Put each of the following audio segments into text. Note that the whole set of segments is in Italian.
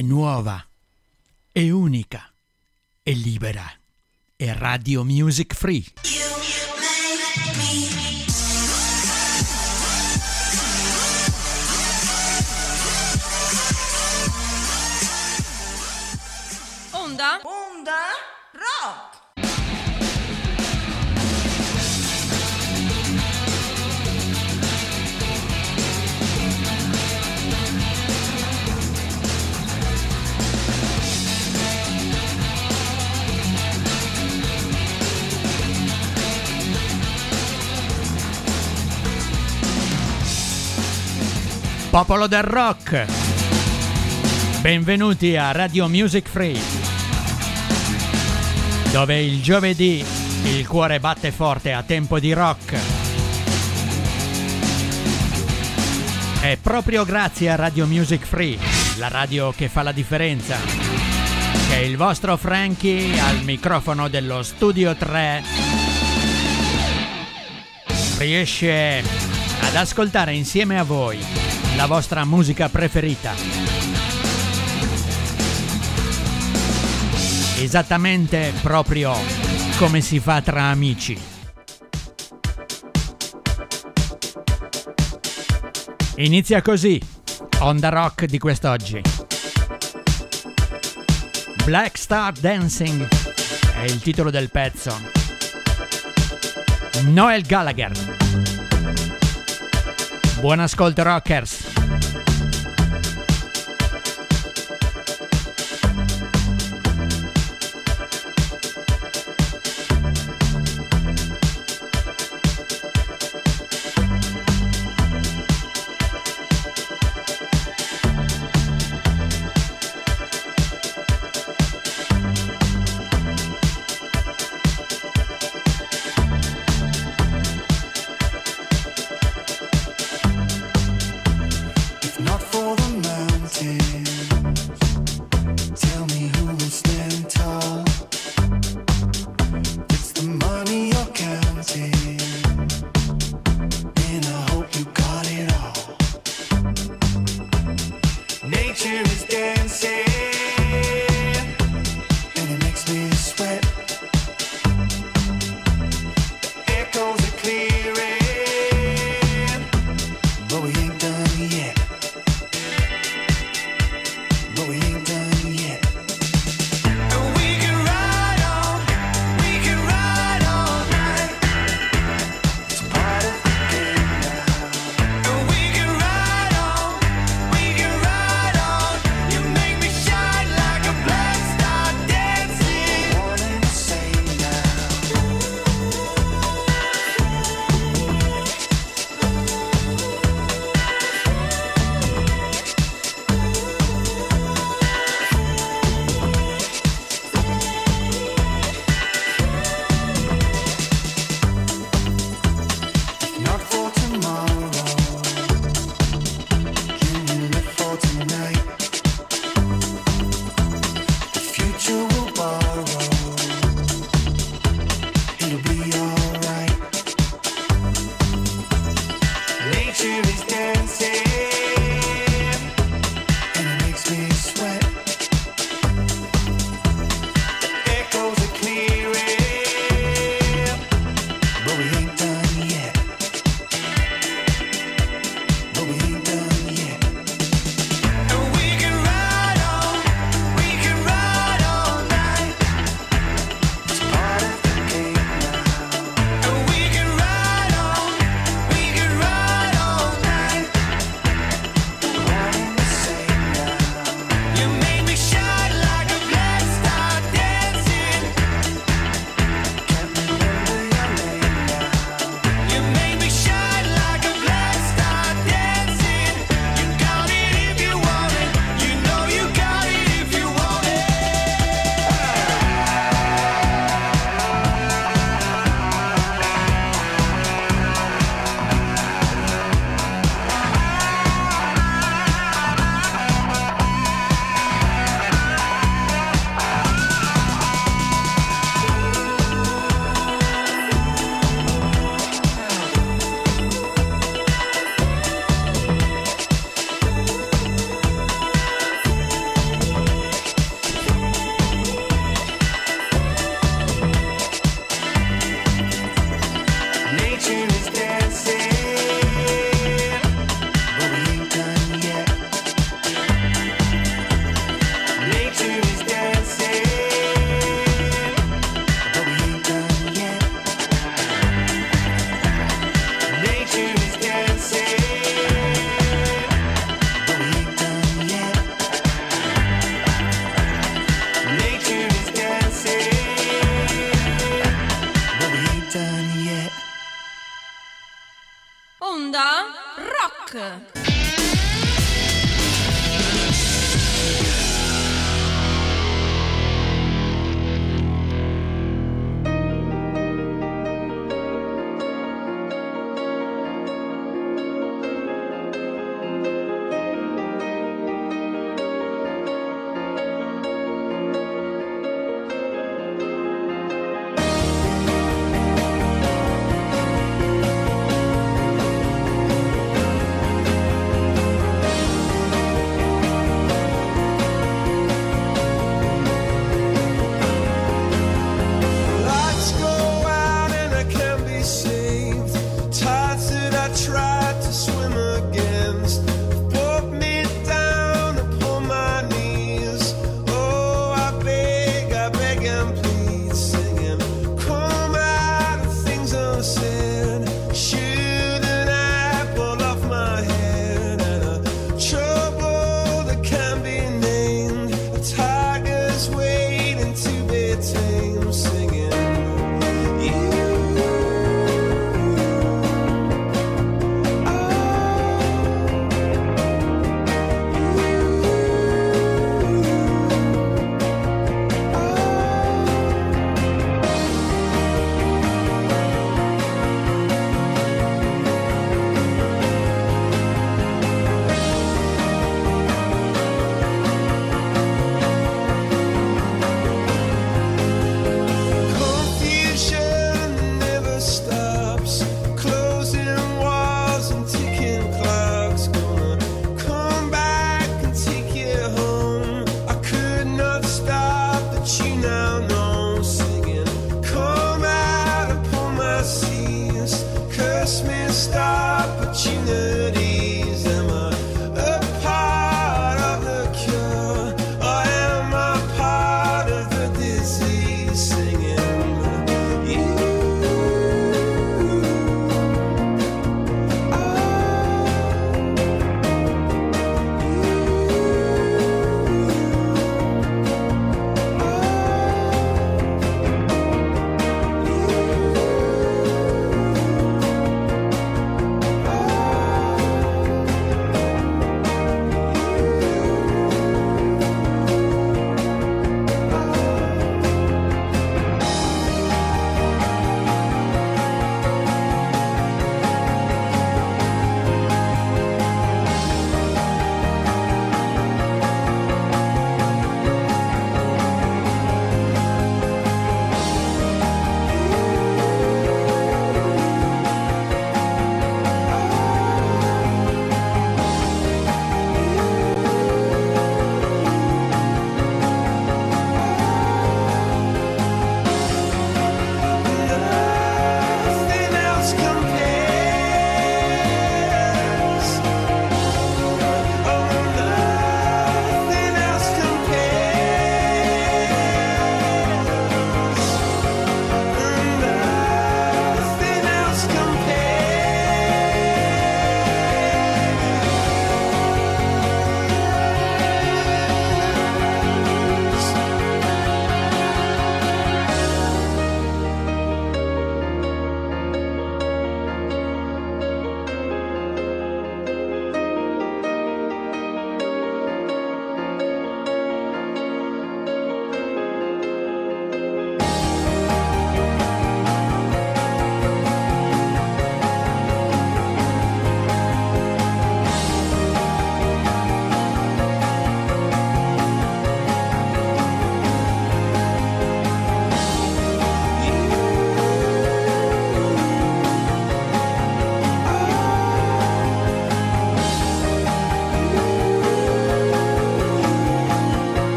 è nuova, è unica, è libera, è Radio Music Free. Onda? Popolo del rock, benvenuti a Radio Music Free, dove il giovedì il cuore batte forte a tempo di rock. È proprio grazie a Radio Music Free, la radio che fa la differenza, che il vostro Frankie al microfono dello Studio 3 riesce ad ascoltare insieme a voi la vostra musica preferita. Esattamente proprio come si fa tra amici. Inizia così Onda Rock di quest'oggi. Black Star Dancing è il titolo del pezzo. Noel Gallagher. Buon ascolto rockers.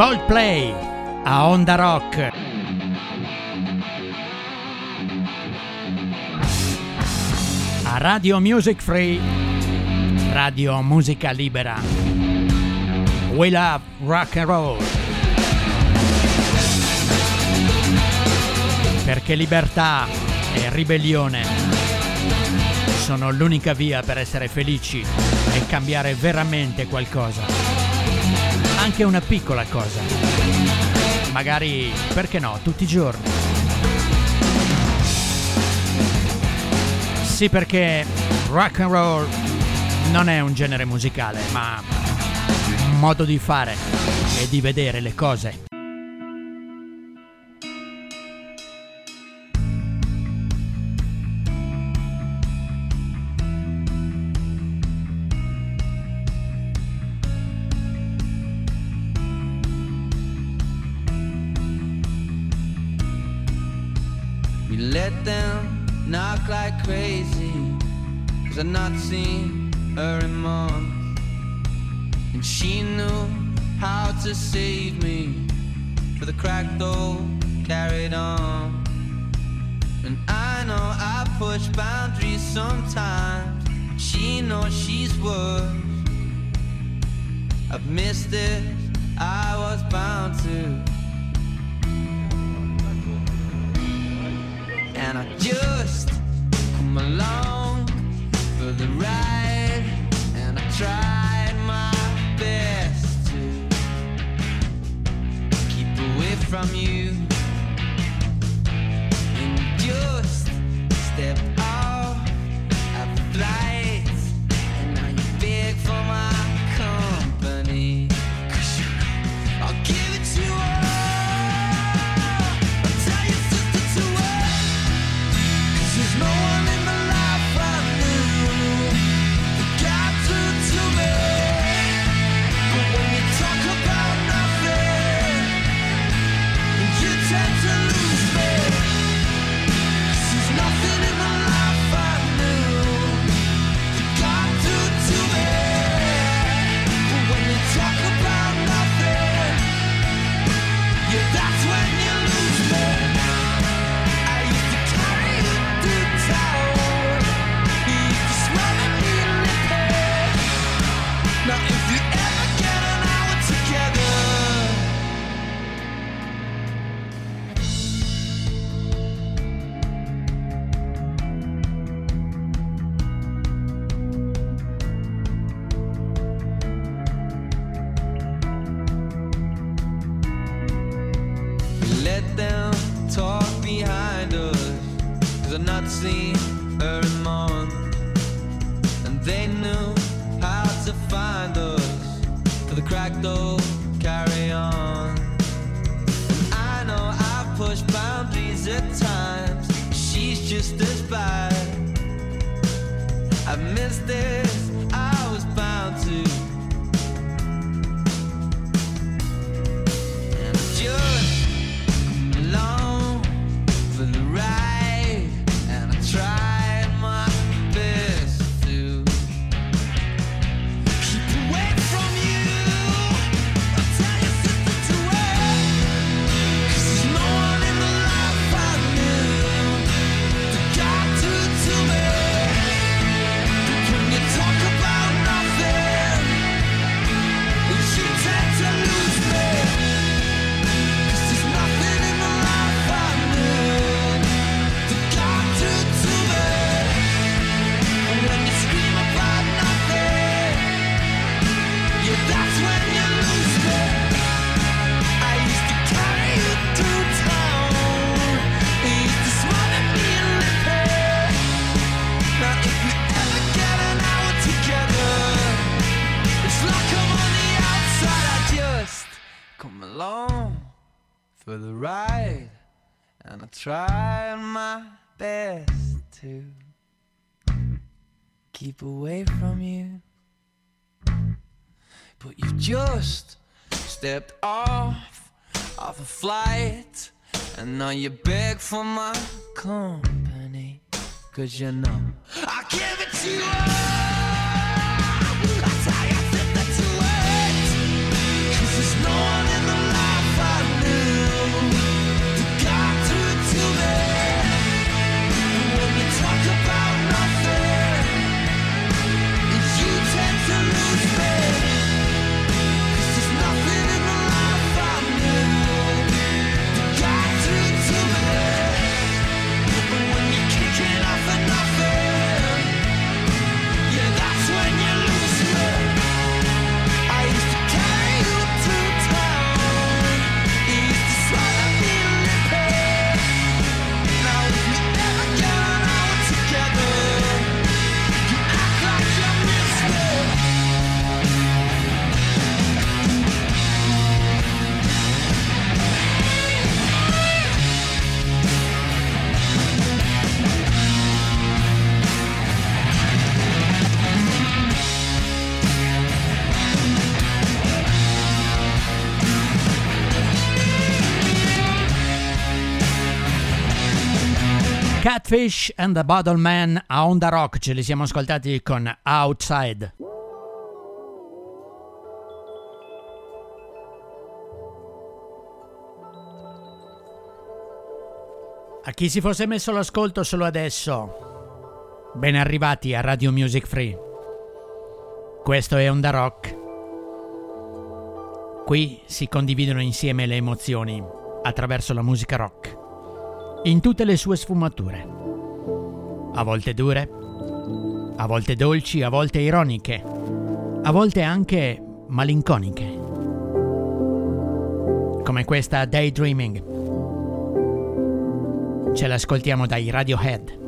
Coldplay a Onda Rock. A Radio Music Free, Radio Musica Libera. We love rock and roll. Perché libertà e ribellione sono l'unica via per essere felici e cambiare veramente qualcosa. Anche una piccola cosa. Magari, perché no, tutti i giorni. Sì, perché rock and roll non è un genere musicale, ma un modo di fare e di vedere le cose. Let them knock like crazy. Cause I've not seen her in months. And she knew how to save me. For the cracked door carried on. And I know I push boundaries sometimes. She knows she's worse. I've missed it, I was bound to And I just come along for the ride And I tried my best to keep away from you. And just step off of the tried my best to keep away from you. But you just stepped off of a flight, and now you beg for my company. Cause you know I give it to you Catfish and the Bottle Man a Onda Rock ce li siamo ascoltati con Outside. A chi si fosse messo l'ascolto solo adesso, ben arrivati a Radio Music Free. Questo è Onda Rock. Qui si condividono insieme le emozioni attraverso la musica rock, in tutte le sue sfumature. A volte dure, a volte dolci, a volte ironiche, a volte anche malinconiche. Come questa Daydreaming. Ce l'ascoltiamo dai Radiohead.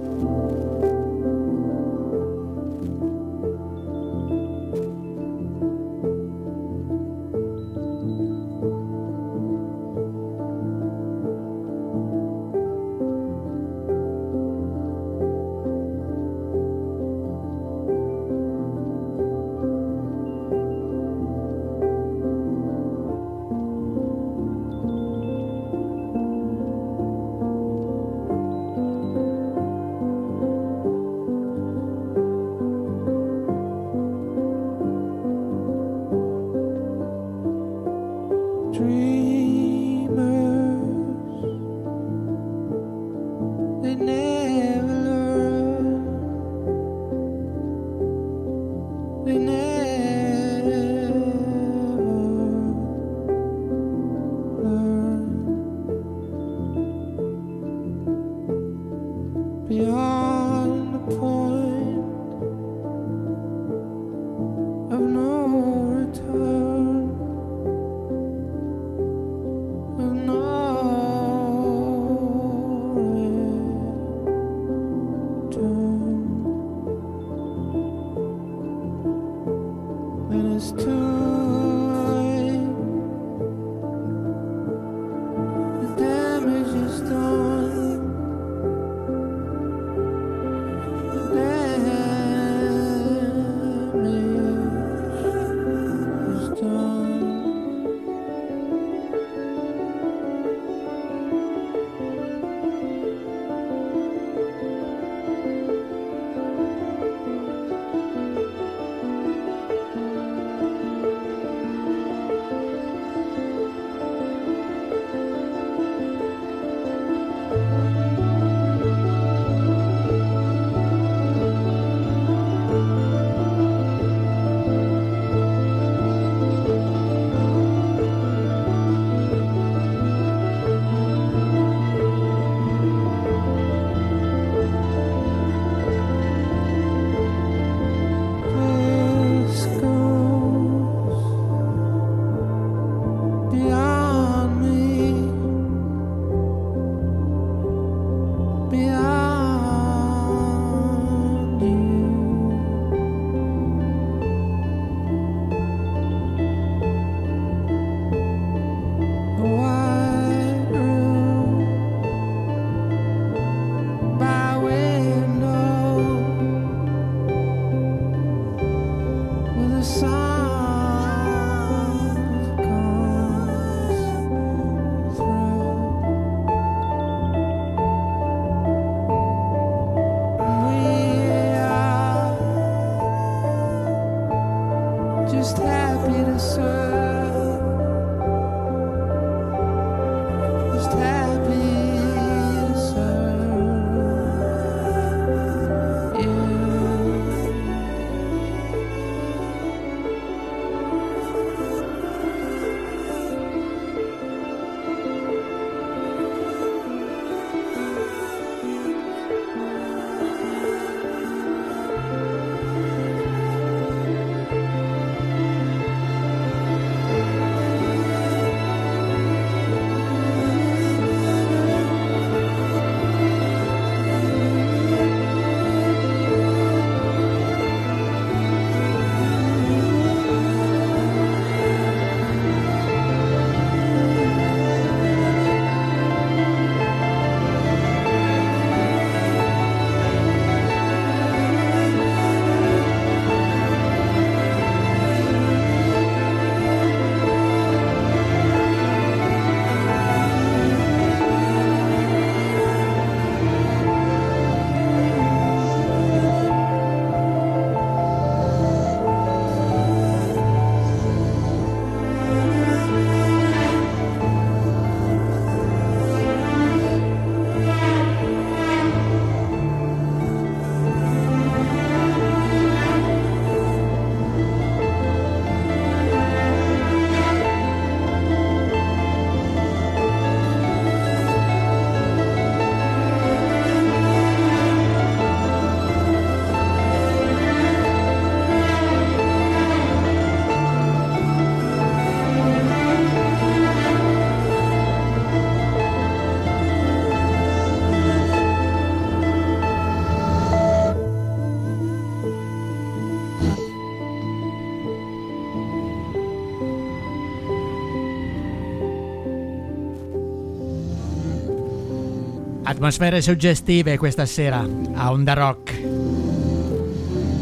Atmosfere suggestive questa sera a Onda Rock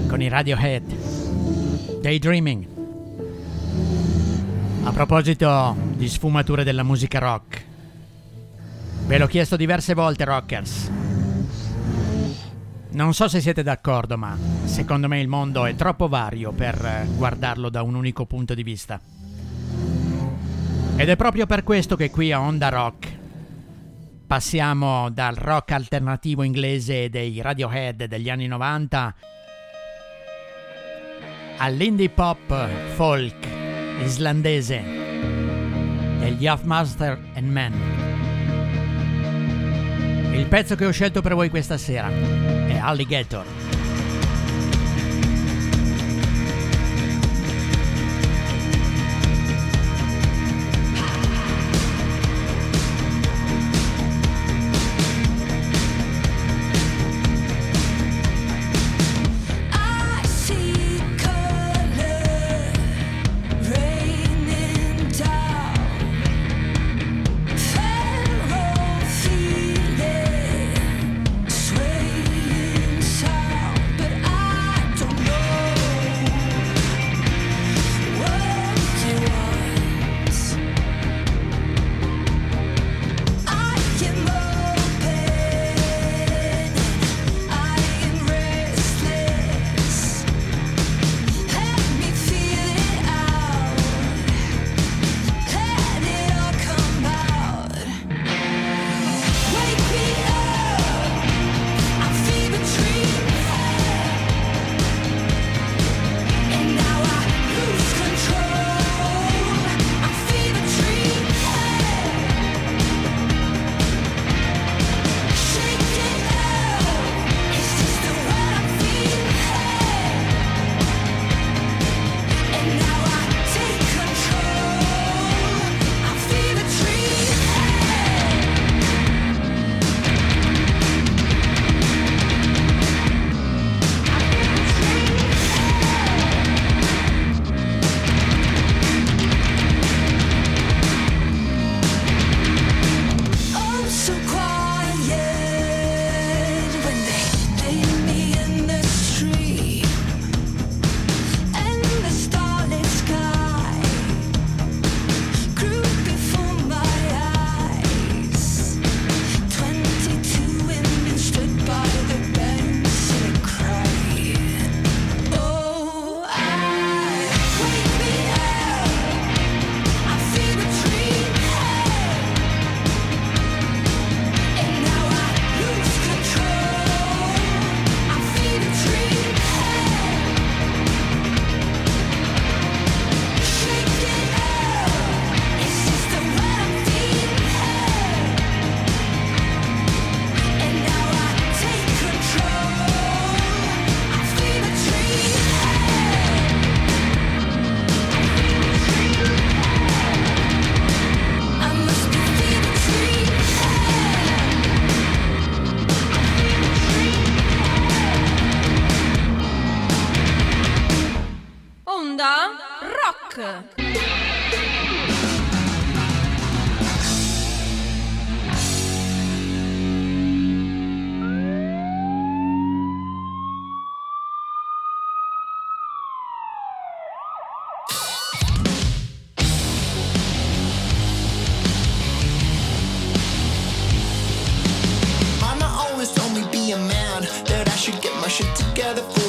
con i Radiohead Daydreaming. A proposito di sfumature della musica rock, ve l'ho chiesto diverse volte, rockers. Non so se siete d'accordo, ma secondo me il mondo è troppo vario per eh, guardarlo da un unico punto di vista. Ed è proprio per questo che qui a Onda Rock Passiamo dal rock alternativo inglese dei Radiohead degli anni 90 all'indie pop folk islandese degli Halfmaster and Men. Il pezzo che ho scelto per voi questa sera è Alligator.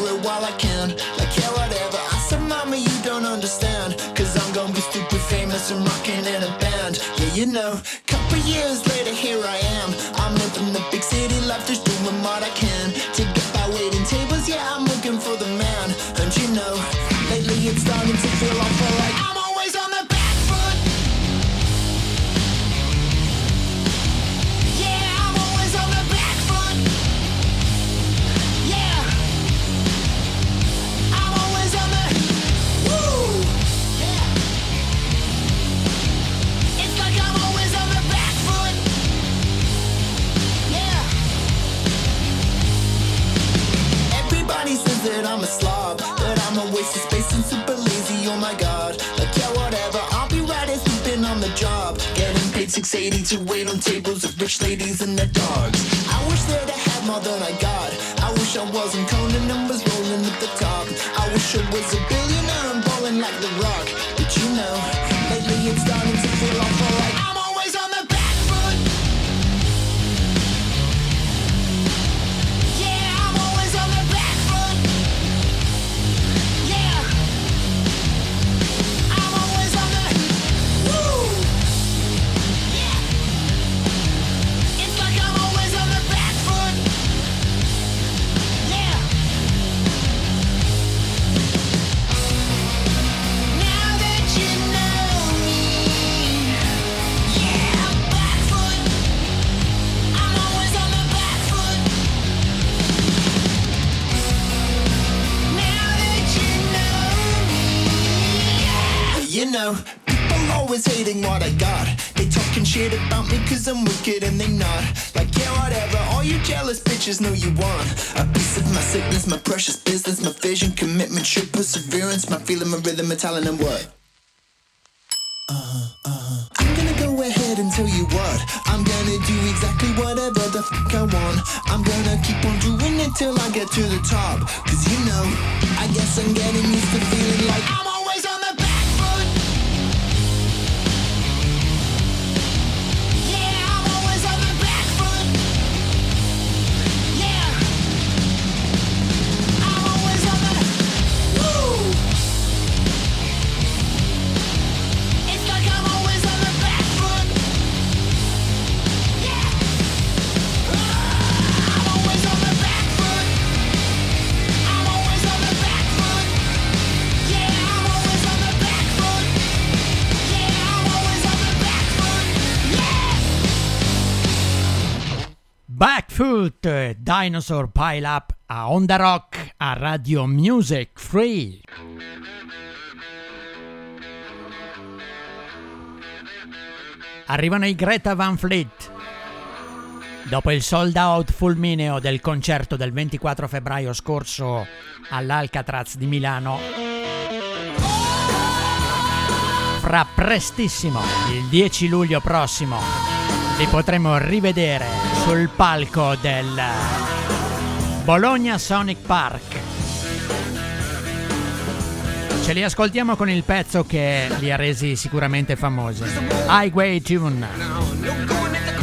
it while I can. Like, yeah, whatever. I said, Mama, you don't understand. Cause I'm gonna be stupid famous and rocking in a band. Yeah, you know, couple years later. wasted space and super lazy. Oh my god. Like yeah, whatever. I'll be right and sleeping on the job. Getting paid 680 to wait on tables of rich ladies and their dogs. I wish that I had more than I got. I wish I wasn't counting numbers rolling at the top. I wish I was a billionaire and balling like the rock. But you know, lately it's starting to feel like You know, people always hating what I got. They talking shit about me cause I'm wicked and they not. Like, yeah, whatever, all you jealous bitches know you want. A piece of my sickness, my precious business, my vision, commitment, true perseverance, my feeling, my rhythm, my talent, and what? uh, uh. I'm gonna go ahead and tell you what I'm gonna do exactly whatever the fuck I want I'm gonna keep on doing it till I get to the top Cause you know, I guess I'm getting used to feeling like I'm Backfoot, eh, Dinosaur Pile Up a Onda Rock a Radio Music Free. Arrivano i Greta Van Fleet. Dopo il sold out fulmineo del concerto del 24 febbraio scorso all'Alcatraz di Milano, fra prestissimo, il 10 luglio prossimo, li potremo rivedere sul palco del Bologna Sonic Park. Ce li ascoltiamo con il pezzo che li ha resi sicuramente famosi. Highway Tune.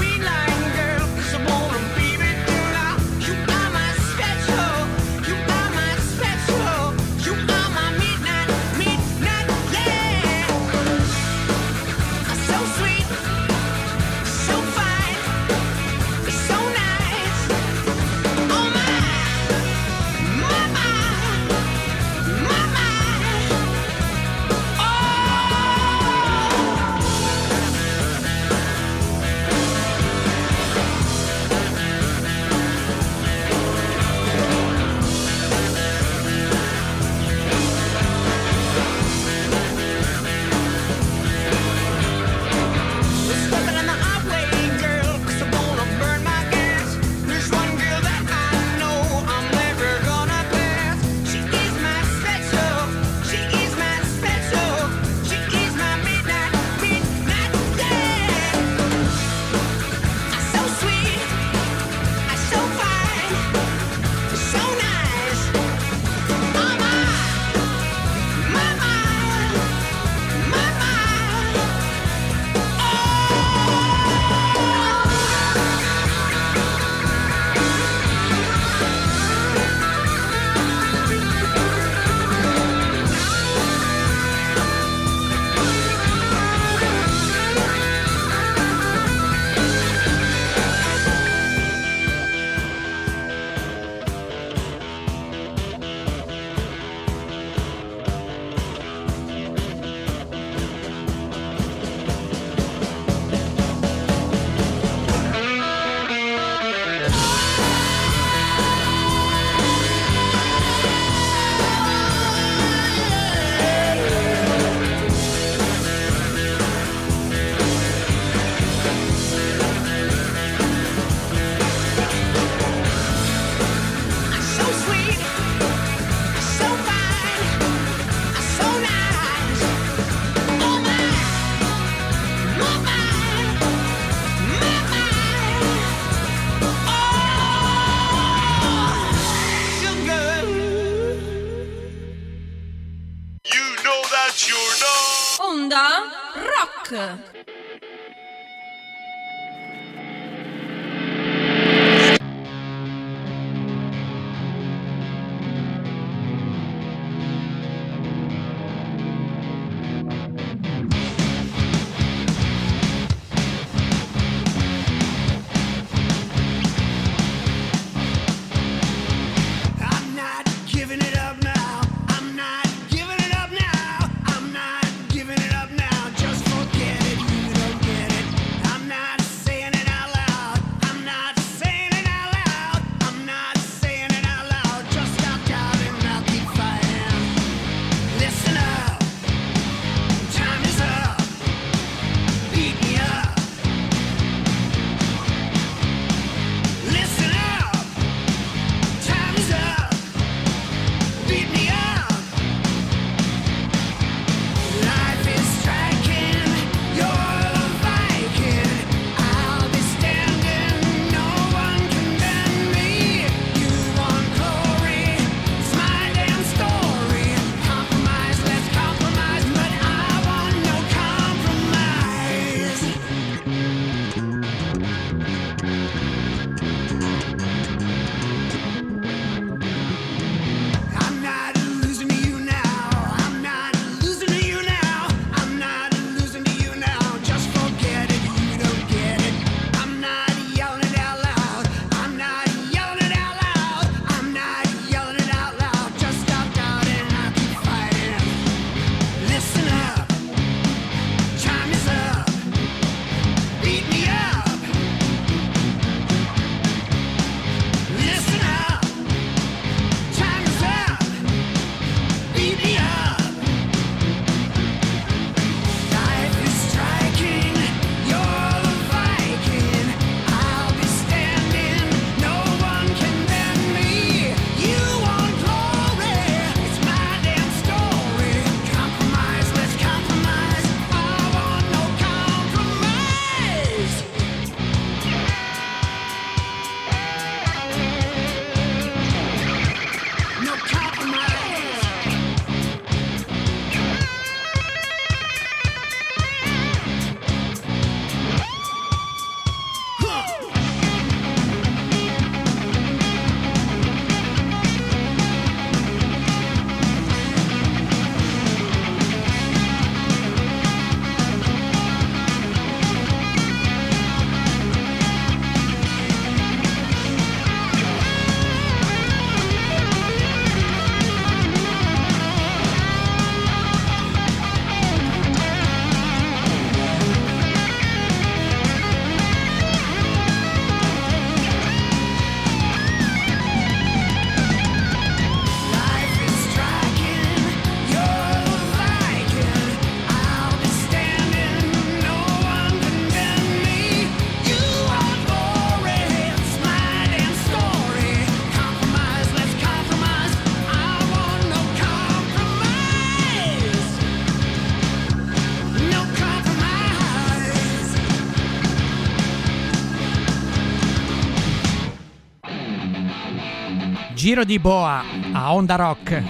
Giro di boa a Onda Rock.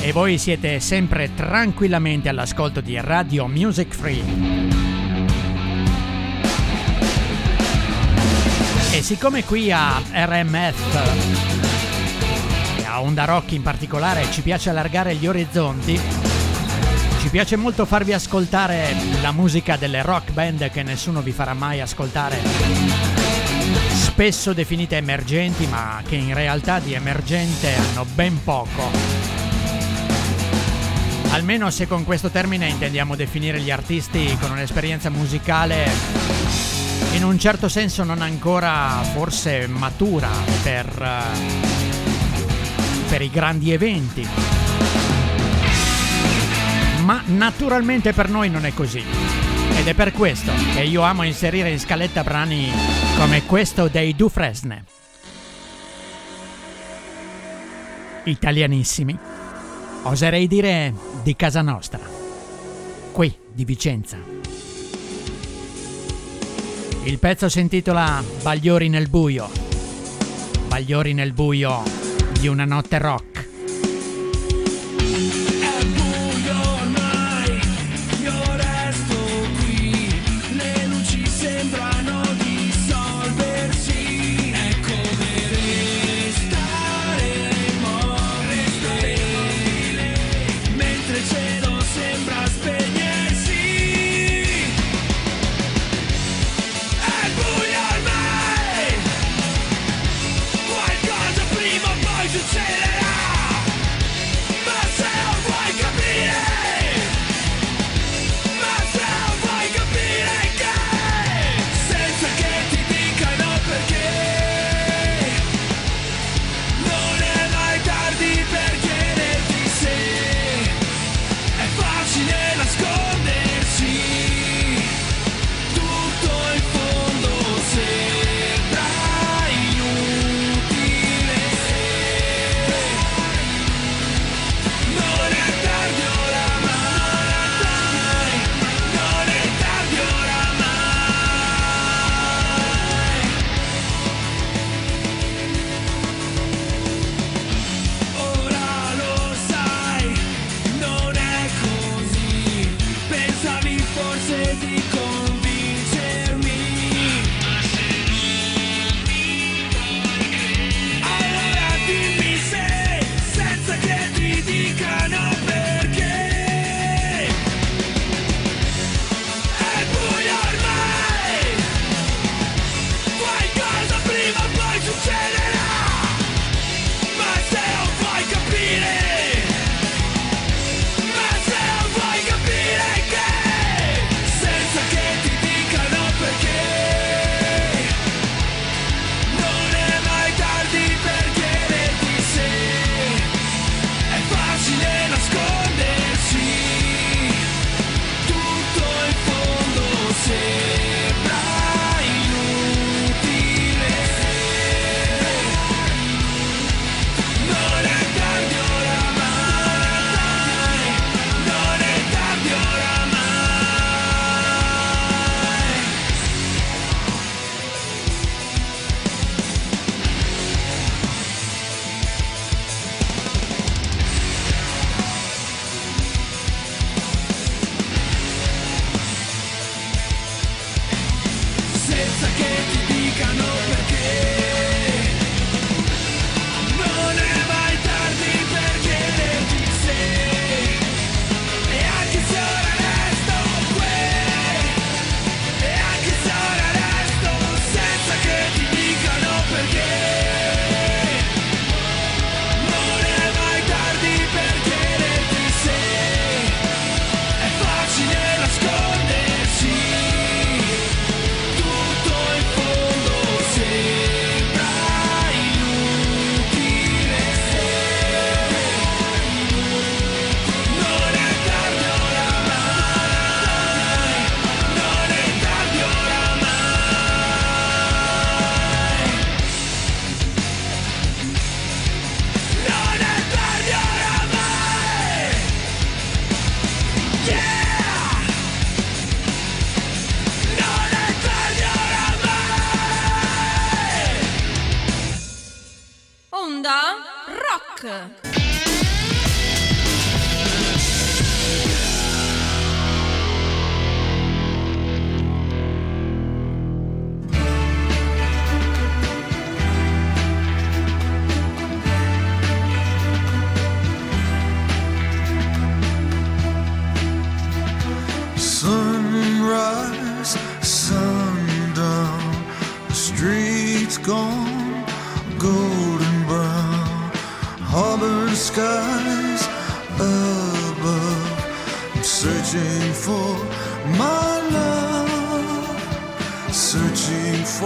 E voi siete sempre tranquillamente all'ascolto di Radio Music Free. E siccome qui a RMF e a Onda Rock in particolare ci piace allargare gli orizzonti, ci piace molto farvi ascoltare la musica delle rock band che nessuno vi farà mai ascoltare spesso definite emergenti, ma che in realtà di emergente hanno ben poco. Almeno se con questo termine intendiamo definire gli artisti con un'esperienza musicale in un certo senso non ancora forse matura per, eh, per i grandi eventi. Ma naturalmente per noi non è così. Ed è per questo che io amo inserire in scaletta brani come questo dei Dufresne. Italianissimi. Oserei dire di casa nostra. Qui, di Vicenza. Il pezzo si intitola Bagliori nel buio. Bagliori nel buio di una notte rock.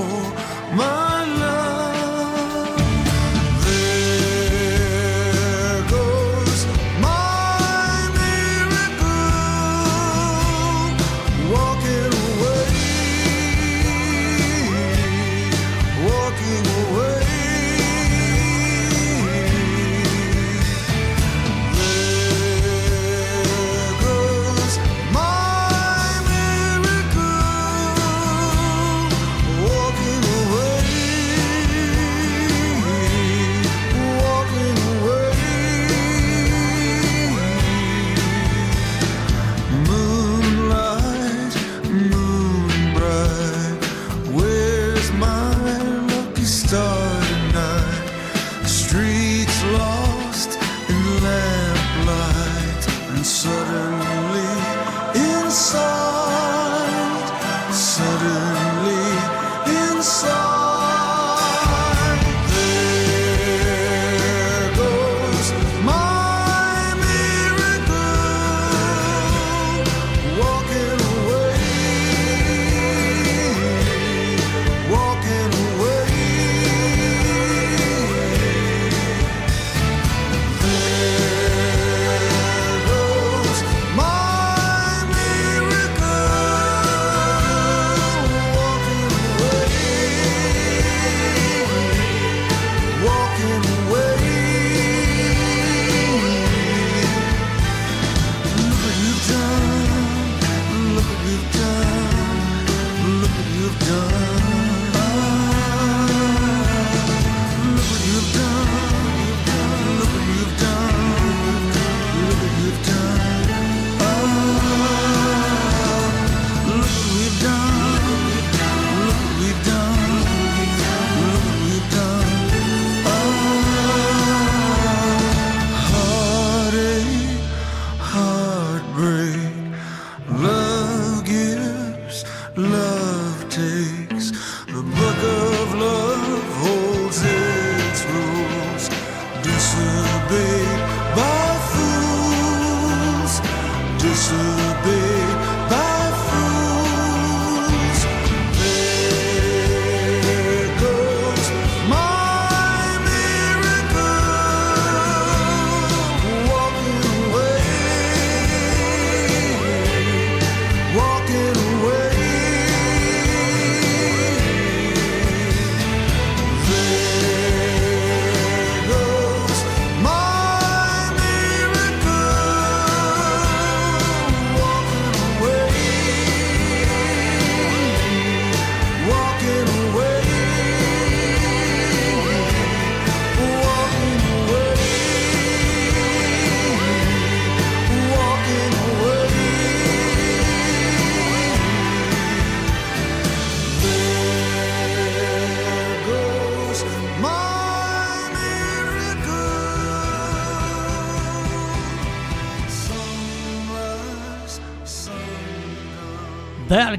我们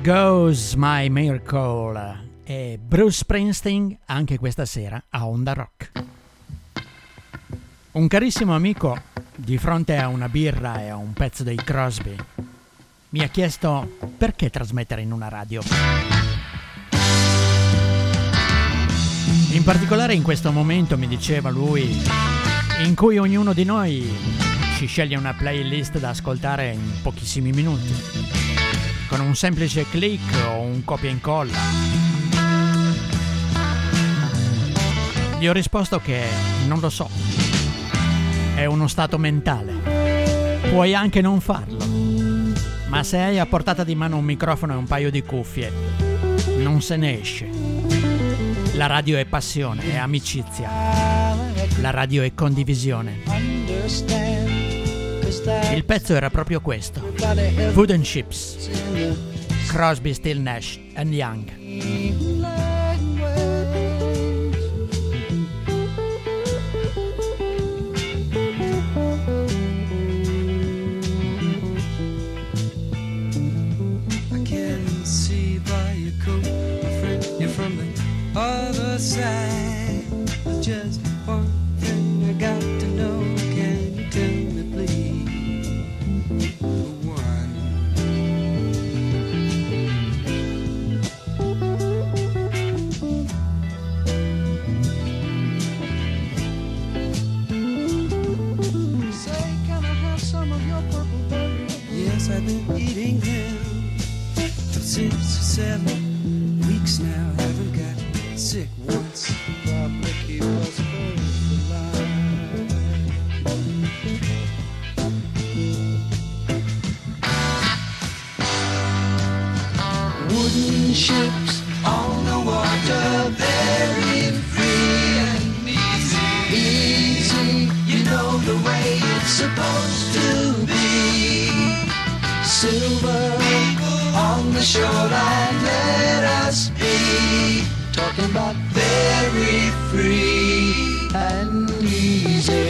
Goes My Miracle e Bruce Springsteen anche questa sera a Onda Rock. Un carissimo amico, di fronte a una birra e a un pezzo dei Crosby, mi ha chiesto perché trasmettere in una radio. In particolare in questo momento, mi diceva lui, in cui ognuno di noi ci sceglie una playlist da ascoltare in pochissimi minuti con un semplice click o un copia e incolla. Gli ho risposto che non lo so. È uno stato mentale. Puoi anche non farlo. Ma se hai a portata di mano un microfono e un paio di cuffie, non se ne esce. La radio è passione, è amicizia. La radio è condivisione. Il pezzo era proprio questo. Food and Chips. Crosby, Still Nash and Young. free and easy.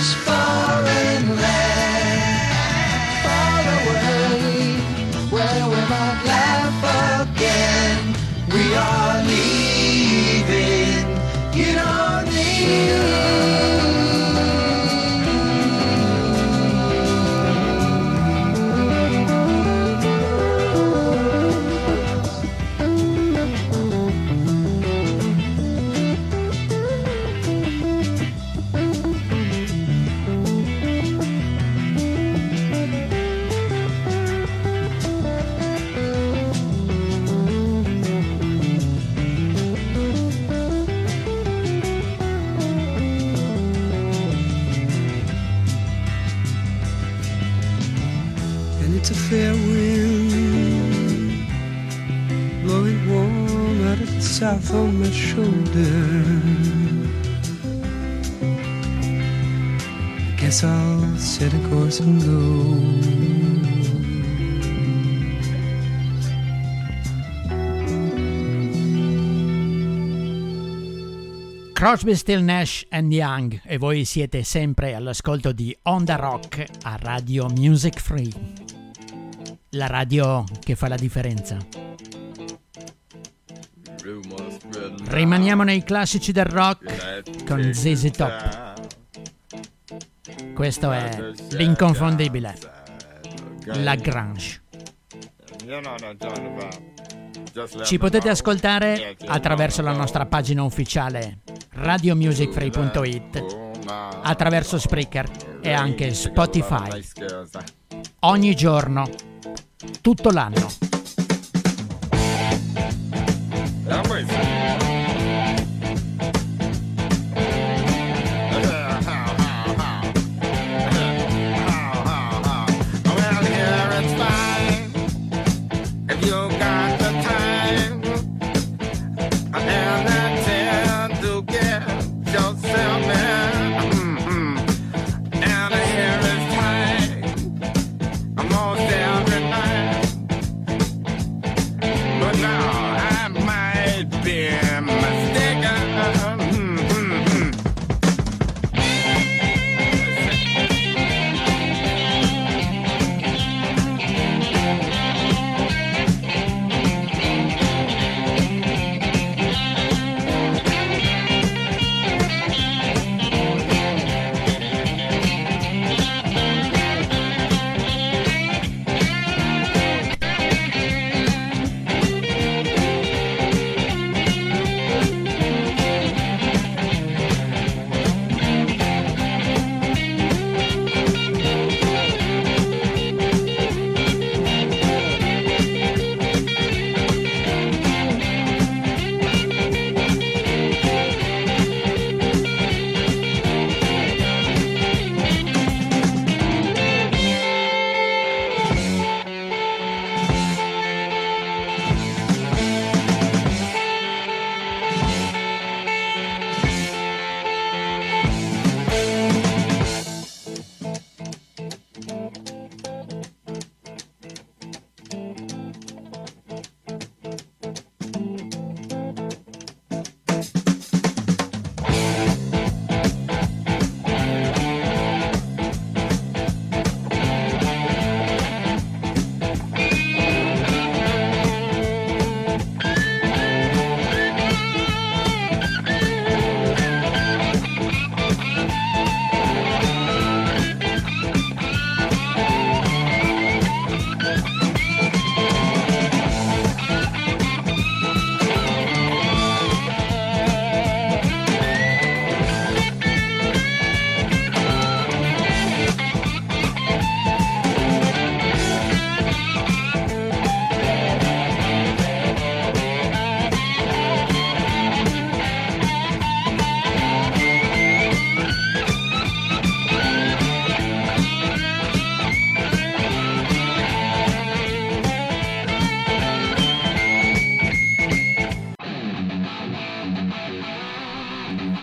was fun. shoulder. Guess I'll set a course and go. Crosby, Still Nash and Young e voi siete sempre all'ascolto di Onda Rock a Radio Music Free, la radio che fa la differenza. Rimaniamo nei classici del rock con ZZ Top. Questo è l'inconfondibile La Grange. Ci potete ascoltare attraverso la nostra pagina ufficiale radiomusicfree.it, attraverso Spreaker e anche Spotify. Ogni giorno, tutto l'anno.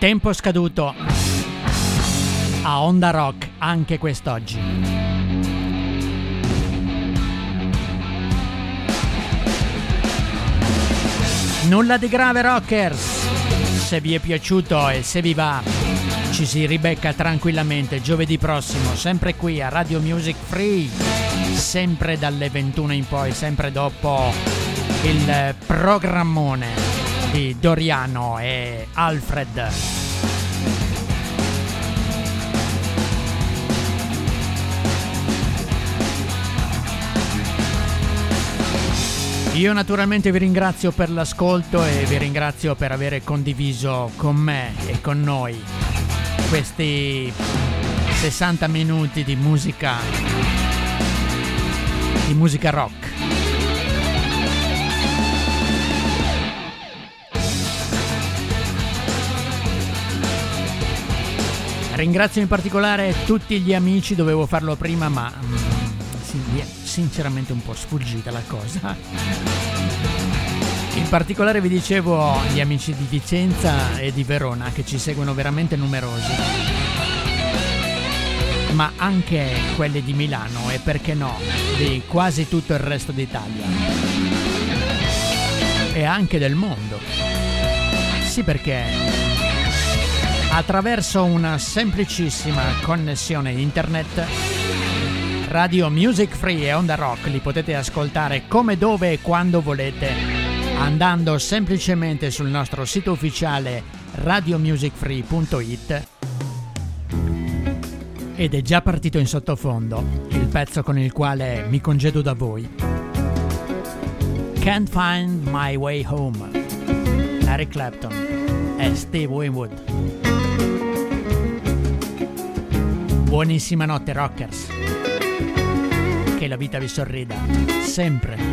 Tempo scaduto a Onda Rock anche quest'oggi. Nulla di grave rockers. Se vi è piaciuto e se vi va, ci si ribecca tranquillamente giovedì prossimo, sempre qui a Radio Music Free, sempre dalle 21 in poi, sempre dopo il programmone di Doriano e Alfred. Io naturalmente vi ringrazio per l'ascolto e vi ringrazio per aver condiviso con me e con noi questi 60 minuti di musica di musica rock. Ringrazio in particolare tutti gli amici, dovevo farlo prima ma mm, mi è sinceramente un po' sfuggita la cosa. In particolare vi dicevo gli amici di Vicenza e di Verona che ci seguono veramente numerosi. Ma anche quelli di Milano e perché no, di quasi tutto il resto d'Italia. E anche del mondo. Sì perché attraverso una semplicissima connessione internet Radio Music Free e Onda Rock li potete ascoltare come, dove e quando volete andando semplicemente sul nostro sito ufficiale radiomusicfree.it ed è già partito in sottofondo il pezzo con il quale mi congedo da voi. Can't Find My Way Home Eric Clapton e Steve Winwood. Buonissima notte rockers. Che la vita vi sorrida sempre.